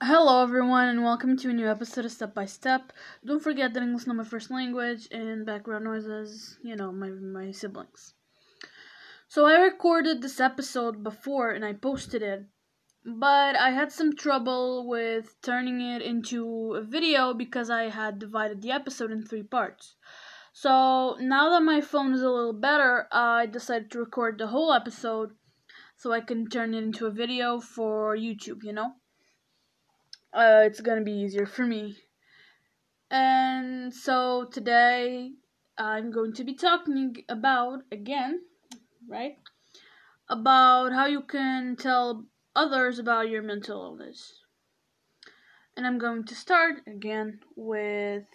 Hello, everyone, and welcome to a new episode of Step by Step. Don't forget that English is not my first language, and background noises, you know, my, my siblings. So, I recorded this episode before and I posted it, but I had some trouble with turning it into a video because I had divided the episode in three parts. So, now that my phone is a little better, I decided to record the whole episode so I can turn it into a video for YouTube, you know? Uh, it's gonna be easier for me. And so today I'm going to be talking about again, right? About how you can tell others about your mental illness. And I'm going to start again with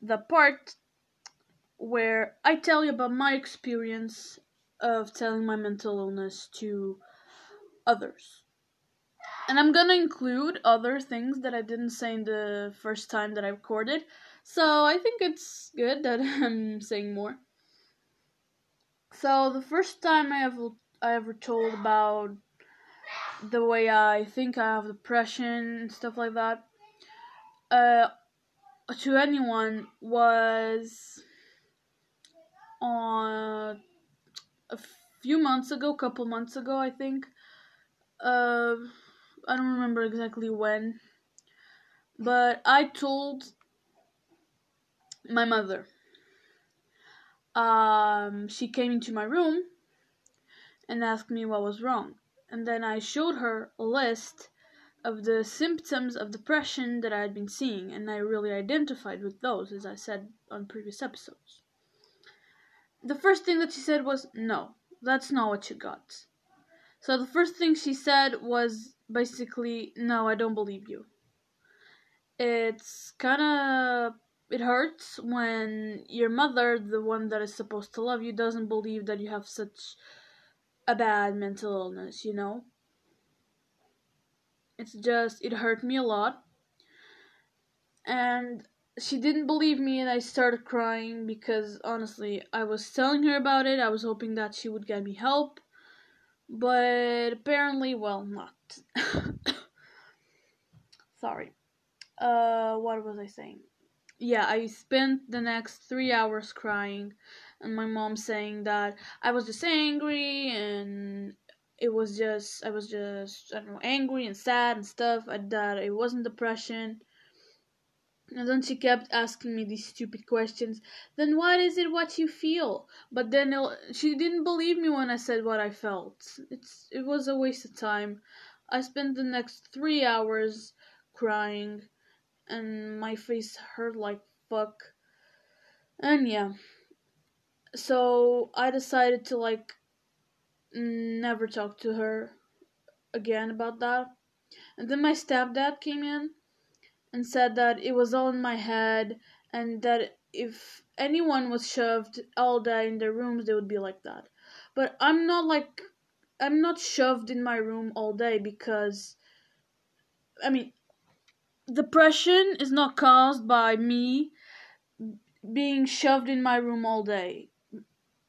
the part where I tell you about my experience of telling my mental illness to others and I'm gonna include other things that I didn't say in the first time that I recorded. So I think it's good that I'm saying more. So the first time I ever I ever told about the way I think I have depression and stuff like that uh, to anyone was on a few months ago, a couple months ago, I think. Uh, I don't remember exactly when, but I told my mother. Um, she came into my room and asked me what was wrong, and then I showed her a list of the symptoms of depression that I had been seeing, and I really identified with those, as I said on previous episodes. The first thing that she said was, No, that's not what you got. So the first thing she said was basically, no, I don't believe you. It's kind of it hurts when your mother, the one that is supposed to love you, doesn't believe that you have such a bad mental illness, you know? It's just, it hurt me a lot. And she didn't believe me, and I started crying because honestly, I was telling her about it. I was hoping that she would get me help but apparently, well, not. Sorry. Uh, what was I saying? Yeah, I spent the next three hours crying, and my mom saying that I was just angry and it was just I was just I don't know angry and sad and stuff. That it wasn't depression. And then she kept asking me these stupid questions. Then what is it what you feel? But then she didn't believe me when I said what I felt. It's it was a waste of time. I spent the next three hours crying, and my face hurt like fuck. And yeah, so I decided to like never talk to her again about that. And then my stepdad came in and said that it was all in my head and that if anyone was shoved all day in their rooms they would be like that but i'm not like i'm not shoved in my room all day because i mean depression is not caused by me being shoved in my room all day.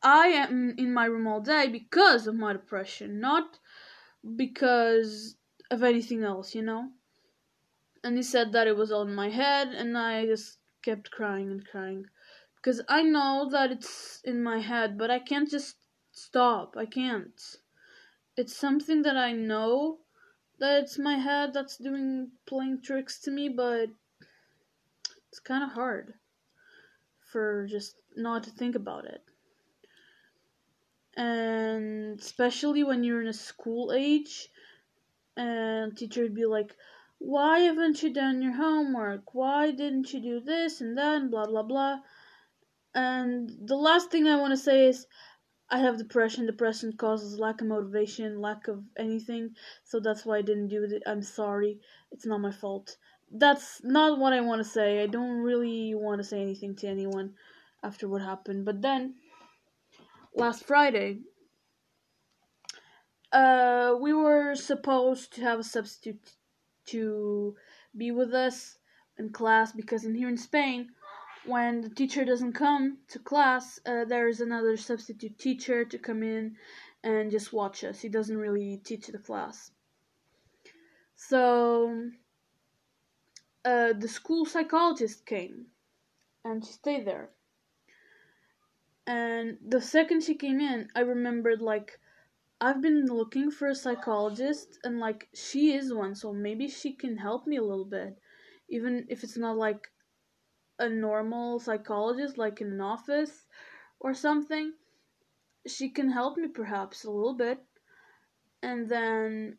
I am in my room all day because of my depression not because of anything else you know? And he said that it was all in my head and i just kept crying and crying. Because i know that it's in my head but i can't just stop. I can't it's something that i know that it's my head that's doing playing tricks to me but it's kind of hard for just not to think about it and especially when you're in a school age and teacher would be like why haven't you done your homework? Why didn't you do this and that and blah blah blah? And the last thing I want to say is I have depression. Depression causes lack of motivation, lack of anything. So that's why I didn't do it. I'm sorry. It's not my fault. That's not what I want to say. I don't really want to say anything to anyone after what happened. But then, last Friday, uh, we were supposed to have a substitute to be with us in class because in here in Spain, when the teacher doesn't come to class, uh, there's another substitute teacher to come in and just watch us. He doesn't really teach the class. So uh, the school psychologist came and she stayed there. And the second she came in, I remembered like I've been looking for a psychologist and like she is one, so maybe she can help me a little bit. Even if it's not like a normal psychologist like in an office or something, she can help me perhaps a little bit. And then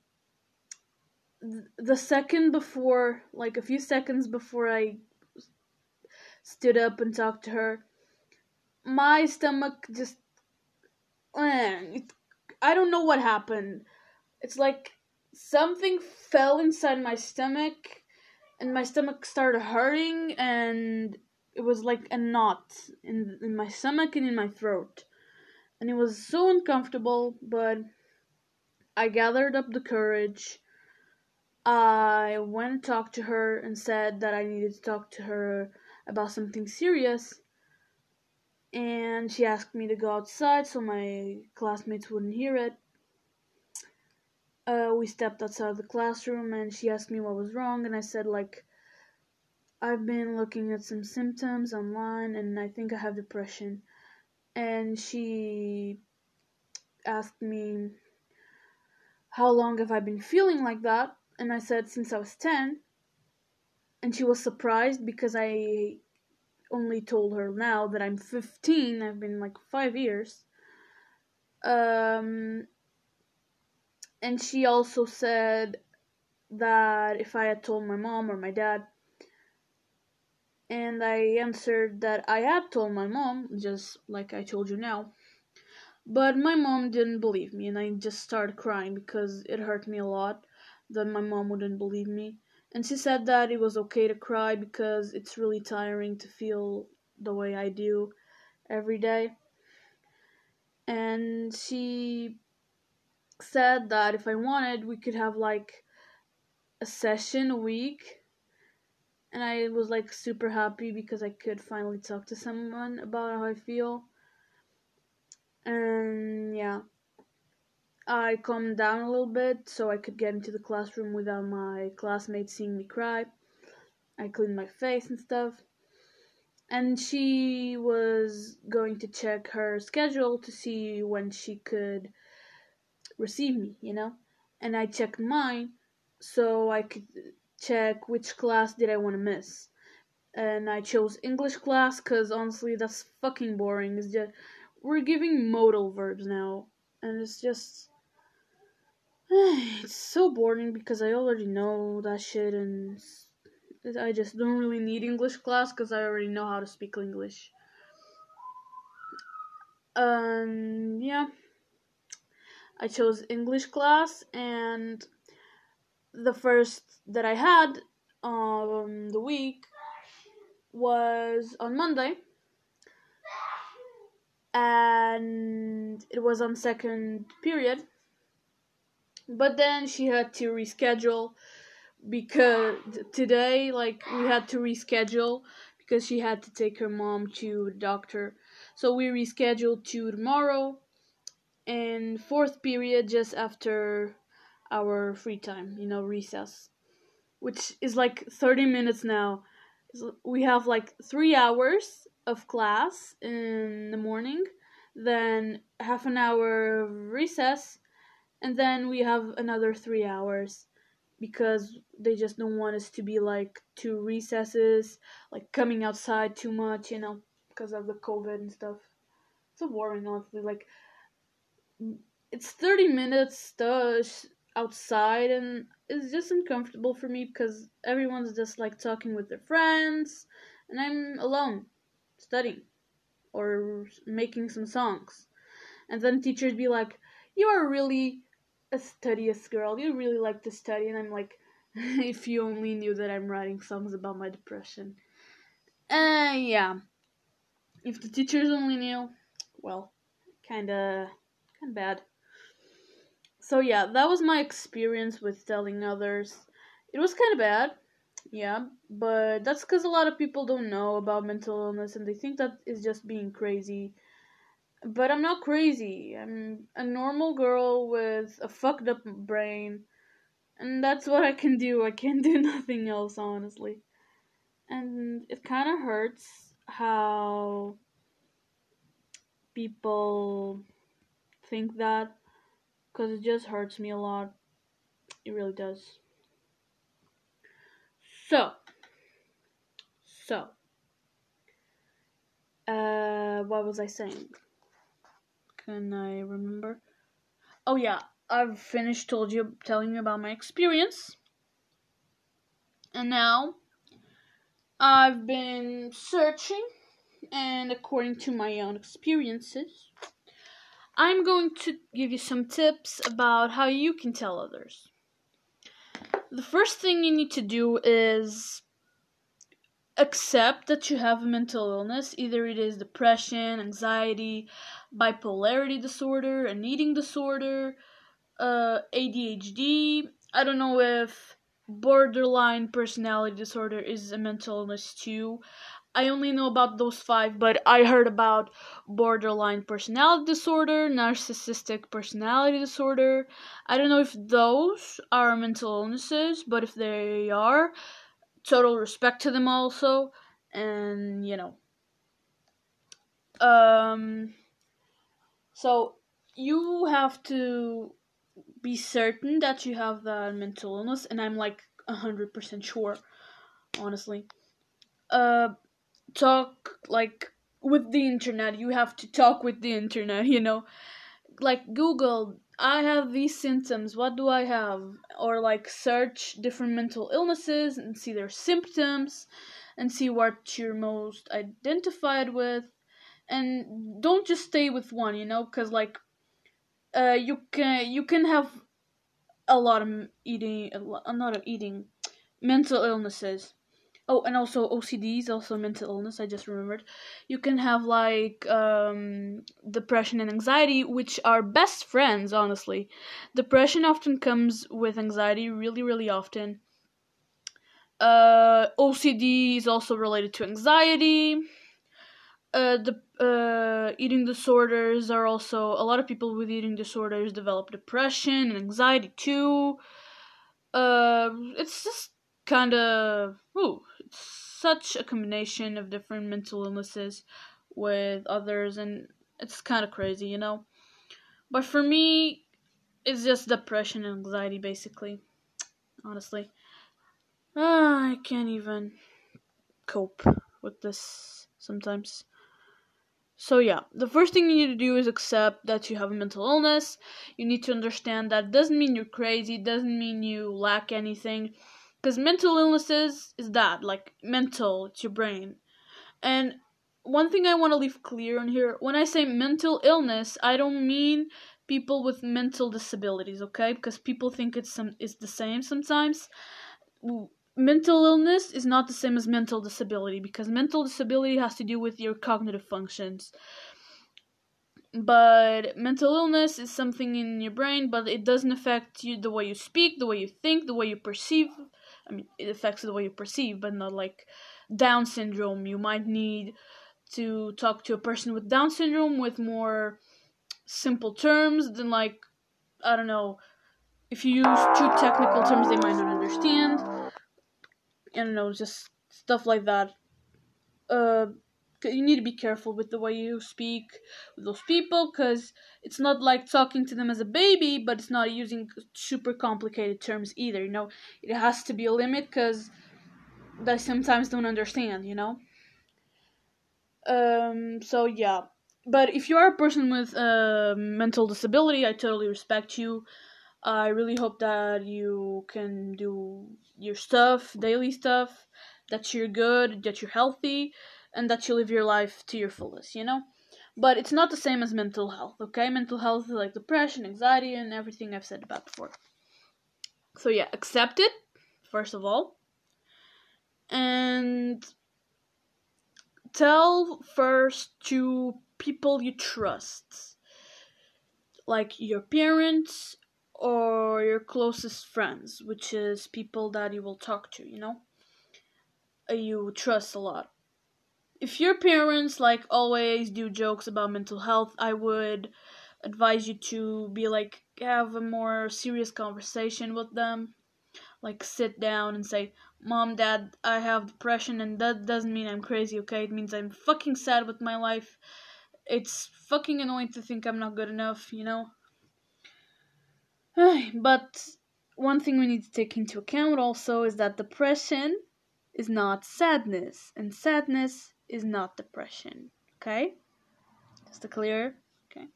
the second before, like a few seconds before I stood up and talked to her, my stomach just. Eh, I don't know what happened. It's like something fell inside my stomach and my stomach started hurting and it was like a knot in in my stomach and in my throat. And it was so uncomfortable, but I gathered up the courage. I went and talked to her and said that I needed to talk to her about something serious and she asked me to go outside so my classmates wouldn't hear it. Uh, we stepped outside of the classroom and she asked me what was wrong, and I said, like, I've been looking at some symptoms online and I think I have depression. And she asked me, How long have I been feeling like that? And I said, Since I was 10. And she was surprised because I only told her now that I'm 15. I've been like five years. Um, and she also said that if I had told my mom or my dad, and I answered that I had told my mom, just like I told you now. But my mom didn't believe me, and I just started crying because it hurt me a lot that my mom wouldn't believe me. And she said that it was okay to cry because it's really tiring to feel the way I do every day. And she said that if I wanted, we could have like a session a week. And I was like super happy because I could finally talk to someone about how I feel. And yeah. I calmed down a little bit so I could get into the classroom without my classmates seeing me cry. I cleaned my face and stuff. And she was going to check her schedule to see when she could receive me, you know? And I checked mine so I could check which class did I want to miss. And I chose English class cuz honestly that's fucking boring. It's just we're giving modal verbs now and it's just it's so boring because I already know that shit and I just don't really need English class because I already know how to speak English. Um, yeah. I chose English class and the first that I had um the week was on Monday. And it was on second period. But then she had to reschedule because today like we had to reschedule because she had to take her mom to the doctor. So we rescheduled to tomorrow and fourth period just after our free time you know recess which is like 30 minutes now we have like three hours of class in the morning then half an hour of recess and then we have another three hours because they just don't want us to be like two recesses, like coming outside too much, you know, because of the COVID and stuff. It's so boring, honestly. Like, it's 30 minutes outside, and it's just uncomfortable for me because everyone's just like talking with their friends, and I'm alone studying or making some songs. And then teachers be like, You are really a studious girl. You really like to study, and I'm like, if you only knew that I'm writing songs about my depression. Uh, yeah. If the teachers only knew, well, kinda, kinda bad. So yeah, that was my experience with telling others. It was kind of bad, yeah, but that's because a lot of people don't know about mental illness and they think that is just being crazy but I'm not crazy. I'm a normal girl with a fucked up brain And that's what I can do. I can't do nothing else, honestly. And it kind of hurts how people think that because it just hurts me a lot. It really does. So, so, uh, what was I saying? Can I remember? Oh yeah, I've finished told you telling you about my experience. And now I've been searching and according to my own experiences, I'm going to give you some tips about how you can tell others. The first thing you need to do is accept that you have a mental illness. Either it is depression, anxiety, bipolarity disorder, an eating disorder, uh, ADHD. I don't know if borderline personality disorder is a mental illness too. I only know about those five, but I heard about borderline personality disorder, narcissistic personality disorder. I don't know if those are mental illnesses, but if they are, total respect to them also. And, you know. Um, so you have to be certain that you have that mental illness, and I'm like 100% sure, honestly. Uh, talk like with the internet. You have to talk with the internet you know? Like google i have these symptoms. What do i have? Or like search different mental illnesses and see their symptoms and see what you're most identified with. And don't just stay with one you know? Because like uh you can you can have a lot of eating a lot of eating mental illnesses oh and also ocd is also mental illness i just remembered. You can have like um, depression and anxiety which are best friends honestly. Depression often comes with anxiety really really often. Uh, ocd is also related to anxiety. Uh, the uh, eating disorders are also a lot of people with eating disorders develop depression and anxiety too. Uh, it's just kind of ooh, such a combination of different mental illnesses with others, and it's kind of crazy, you know. But for me, it's just depression and anxiety, basically. Honestly, ah, I can't even cope with this sometimes. So yeah, the first thing you need to do is accept that you have a mental illness. You need to understand that doesn't mean you're crazy, doesn't mean you lack anything because mental illnesses is that like mental it's your brain. And one thing i want to leave clear on here when i say mental illness i don't mean people with mental disabilities okay? Because people think it's some it's the same sometimes. Mental illness is not the same as mental disability because mental disability has to do with your cognitive functions. But mental illness is something in your brain but it doesn't affect you the way you speak the way you think the way you perceive I mean, it affects the way you perceive, but not like Down syndrome. You might need to talk to a person with Down syndrome with more simple terms than like I don't know. If you use too technical terms, they might not understand. I don't know, just stuff like that. Uh, you need to be careful with the way you speak with those people because it's not like talking to them as a baby but it's not using super complicated terms either you know? It has to be a limit because they sometimes don't understand you know? Um so yeah. But if you are a person with a mental disability i totally respect you. I really hope that you can do your stuff daily stuff that you're good that you're healthy and that you live your life to your fullest, you know? But it's not the same as mental health, okay? Mental health is like depression, anxiety, and everything I've said about before. So, yeah, accept it, first of all. And tell first to people you trust, like your parents or your closest friends, which is people that you will talk to, you know? Uh, you trust a lot if your parents like always do jokes about mental health, I would advise you to be like have a more serious conversation with them like sit down and say, "Mom, Dad, I have depression," and that doesn't mean I'm crazy. Okay, it means I'm fucking sad with my life. It's fucking annoying to think I'm not good enough, you know. but one thing we need to take into account also is that depression is not sadness, and sadness is not depression. Okay? Just to clear. Okay.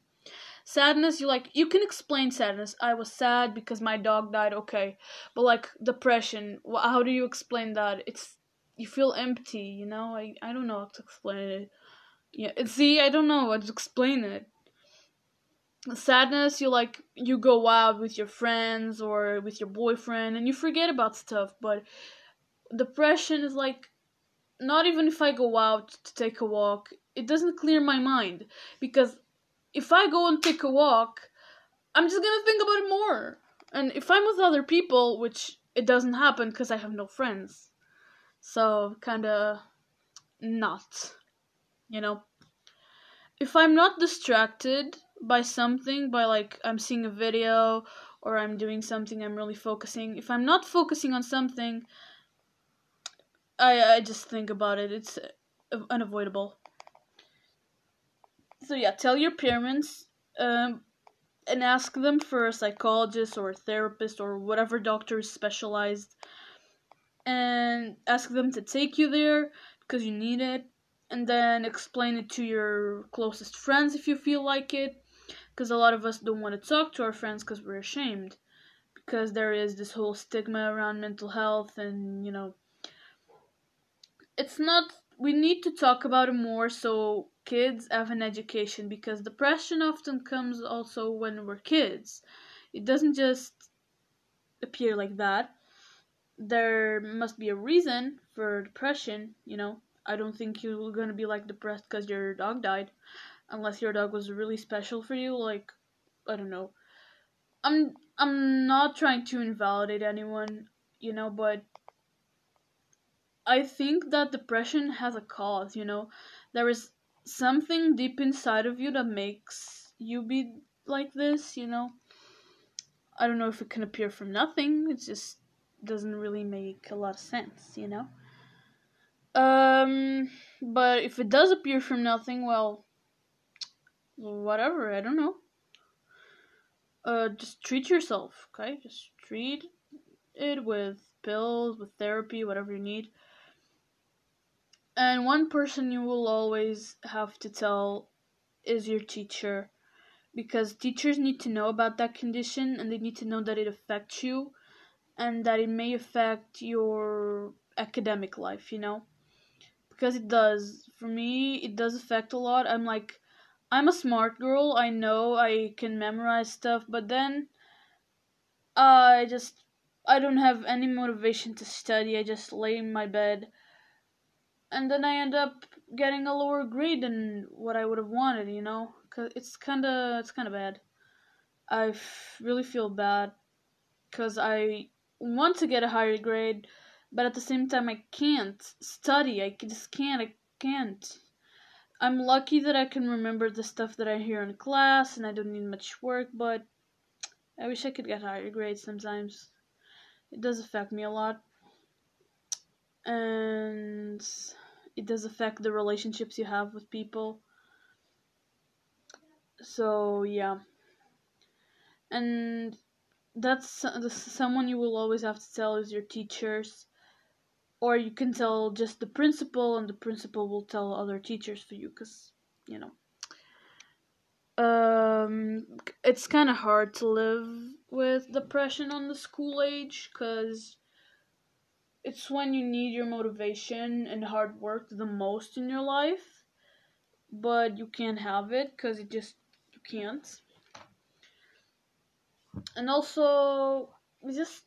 Sadness, you like you can explain sadness. I was sad because my dog died. Okay, but like depression, how do you explain that? It's you feel empty. You know, I I don't know how to explain it. Yeah, see, I don't know how to explain it sadness you like you go out with your friends or with your boyfriend and you forget about stuff but depression is like not even if i go out to take a walk it doesn't clear my mind. Because if i go and take a walk i'm just gonna think about it more. And if i'm with other people which it doesn't happen because i have no friends so kind of not you know? If i'm not distracted by something by like i'm seeing a video or i'm doing something i'm really focusing if i'm not focusing on something i i just think about it. It's unavoidable. So yeah tell your parents um, and ask them for a psychologist or a therapist or whatever doctor is specialized. And ask them to take you there because you need it. And then explain it to your closest friends if you feel like it. Because a lot of us don't want to talk to our friends because we're ashamed. Because there is this whole stigma around mental health and you know it's not we need to talk about it more so kids have an education because depression often comes also when we're kids. It doesn't just appear like that. There must be a reason for depression you know? I don't think you're going to be like depressed because your dog died unless your dog was really special for you like i don't know. I'm i'm not trying to invalidate anyone you know but i think that depression has a cause you know there is something deep inside of you that makes you be like this you know i don't know if it can appear from nothing it just doesn't really make a lot of sense you know um but if it does appear from nothing well whatever, I don't know. Uh, just treat yourself, okay? Just treat it with pills, with therapy, whatever you need. And one person you will always have to tell is your teacher because teachers need to know about that condition and they need to know that it affects you and that it may affect your academic life, you know? Because it does. For me, it does affect a lot. I'm like I'm a smart girl. I know I can memorize stuff, but then I just I don't have any motivation to study. I just lay in my bed and then I end up getting a lower grade than what I would have wanted, you know? Cuz it's kind of it's kind of bad. I f- really feel bad cuz I want to get a higher grade, but at the same time I can't study. I just can't. I can't. I'm lucky that I can remember the stuff that I hear in class and I don't need much work, but I wish I could get higher grades sometimes. It does affect me a lot. And it does affect the relationships you have with people. So, yeah. And that's, someone you will always have to tell is your teachers or you can tell just the principal and the principal will tell other teachers for you because you know um it's kind of hard to live with depression on the school age because it's when you need your motivation and hard work the most in your life but you can't have it because it just you can't and also we just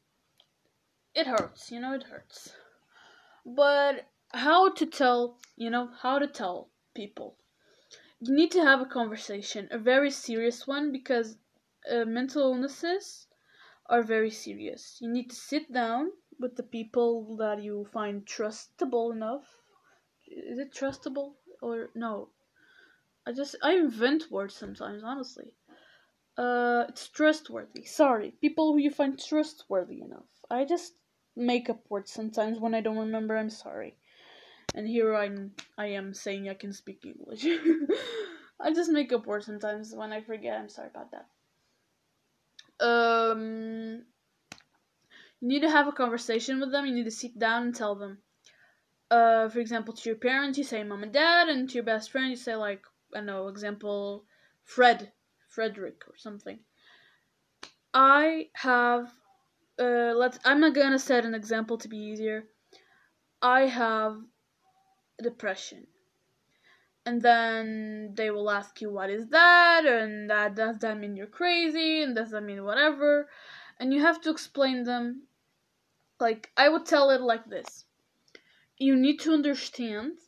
it hurts you know it hurts but how to tell, you know, how to tell people. You need to have a conversation, a very serious one, because uh, mental illnesses are very serious. You need to sit down with the people that you find trustable enough. Is it trustable or no? I just I invent words sometimes, honestly. Uh, it's trustworthy. Sorry, people who you find trustworthy enough. I just make up words sometimes when I don't remember. I'm sorry. And here I'm I am saying I can speak English. I just make up words sometimes when I forget. I'm sorry about that. Um you need to have a conversation with them. You need to sit down and tell them. Uh, for example, to your parents, you say mom and dad, and to your best friend, you say like I know, example, Fred, Frederick, or something. I have uh, let's. I'm not gonna set an example to be easier. I have depression, and then they will ask you what is that, and that does that mean you're crazy, and does that mean whatever, and you have to explain them. Like I would tell it like this: you need to understand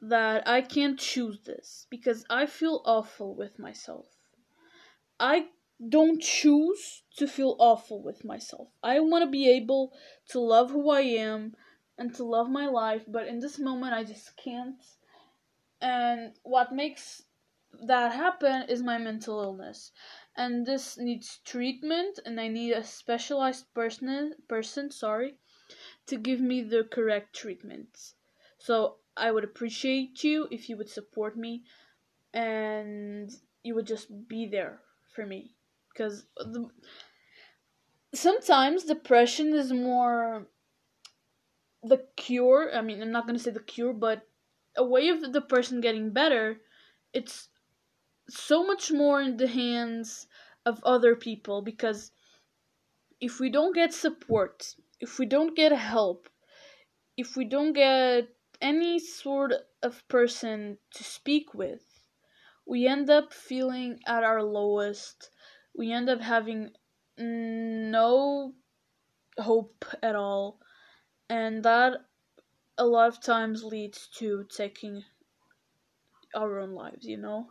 that I can't choose this because I feel awful with myself. I don't choose to feel awful with myself. I want to be able to love who I am and to love my life, but in this moment I just can't. And what makes that happen is my mental illness. And this needs treatment and I need a specialized person person, sorry, to give me the correct treatment. So I would appreciate you if you would support me and you would just be there for me because the, sometimes depression is more the cure. I mean, I'm not gonna say the cure, but a way of the person getting better. It's so much more in the hands of other people because if we don't get support, if we don't get help, if we don't get any sort of person to speak with, we end up feeling at our lowest. We end up having no hope at all. And that a lot of times leads to taking our own lives you know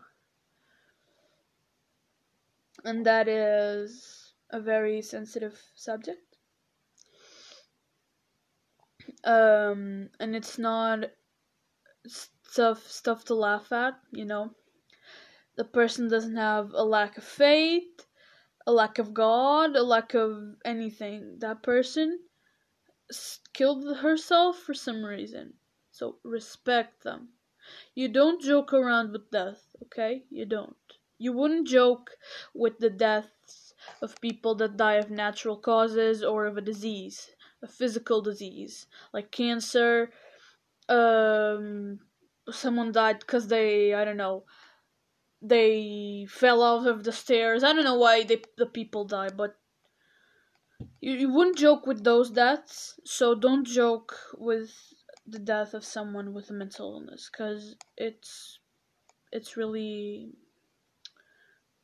and that is a very sensitive subject um and it's not stuff stuff to laugh at you know the person doesn't have a lack of faith a lack of God, a lack of anything. That person killed herself for some reason. So respect them. You don't joke around with death, okay? You don't. You wouldn't joke with the deaths of people that die of natural causes or of a disease, a physical disease, like cancer. Um, someone died because they, I don't know, they fell out of the stairs. I don't know why they, the people die, but you, you wouldn't joke with those deaths, so don't joke with the death of someone with a mental illness because it's it's really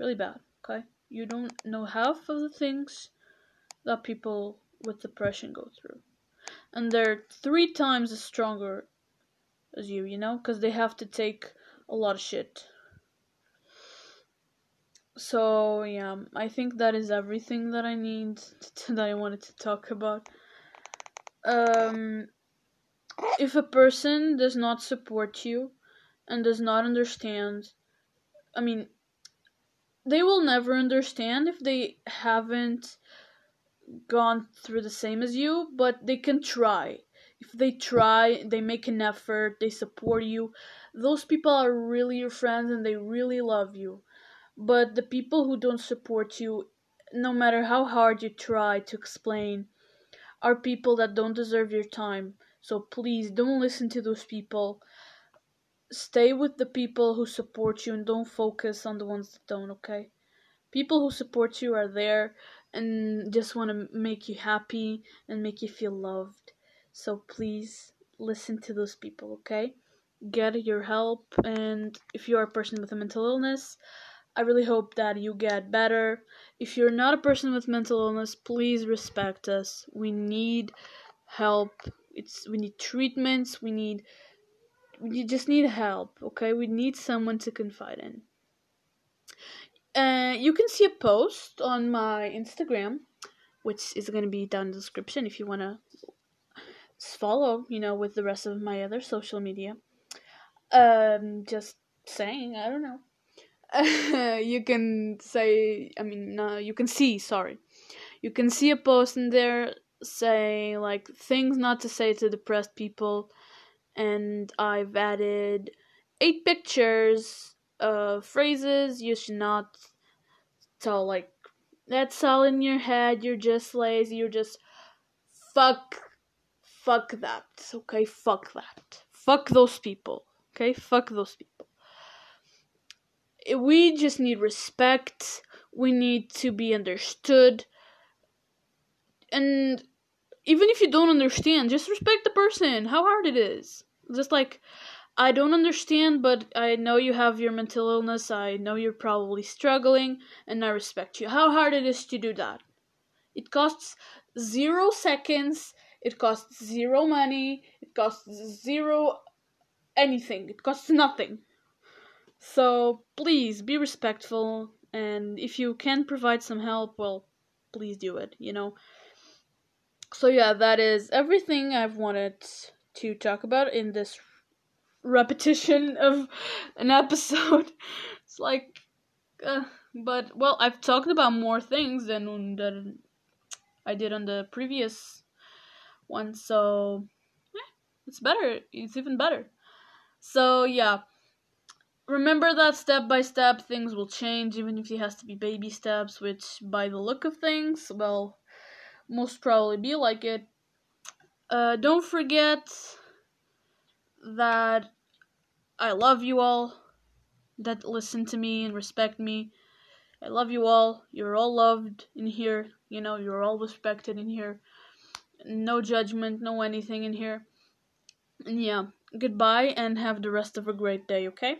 really bad. Okay, you don't know half of the things that people with depression go through, and they're three times as stronger as you. You know, because they have to take a lot of shit so yeah i think that is everything that i need to, that i wanted to talk about um if a person does not support you and does not understand i mean they will never understand if they haven't gone through the same as you but they can try if they try they make an effort they support you those people are really your friends and they really love you but the people who don't support you, no matter how hard you try to explain, are people that don't deserve your time. So please don't listen to those people. Stay with the people who support you and don't focus on the ones that don't, okay? People who support you are there and just want to make you happy and make you feel loved. So please listen to those people, okay? Get your help, and if you are a person with a mental illness, I really hope that you get better. If you're not a person with mental illness, please respect us. We need help. It's we need treatments. We need we just need help. Okay, we need someone to confide in. Uh, you can see a post on my Instagram, which is going to be down in the description if you want to follow, you know, with the rest of my other social media. Um, just saying, I don't know. you can say, I mean, uh, you can see, sorry, you can see a post in there saying like things not to say to depressed people, and I've added eight pictures of phrases you should not tell like that's all in your head, you're just lazy, you're just fuck fuck that. Okay, fuck that. Fuck those people. Okay, fuck those people. We just need respect. We need to be understood. And even if you don't understand, just respect the person, how hard it is. Just like, I don't understand, but I know you have your mental illness. I know you're probably struggling, and I respect you. How hard it is to do that. It costs zero seconds, it costs zero money, it costs zero anything, it costs nothing. So please be respectful, and if you can provide some help, well, please do it, you know. So, yeah, that is everything I've wanted to talk about in this repetition of an episode. it's like, uh, but well, I've talked about more things than I did on the previous one, so yeah, it's better. It's even better. So yeah, remember that step by step things will change, even if it has to be baby steps. Which, by the look of things, well, most probably be like it. Uh, don't forget that I love you all that listen to me and respect me. I love you all. You're all loved in here. You know, you're all respected in here. No judgment, no anything in here. And yeah, goodbye and have the rest of a great day, okay?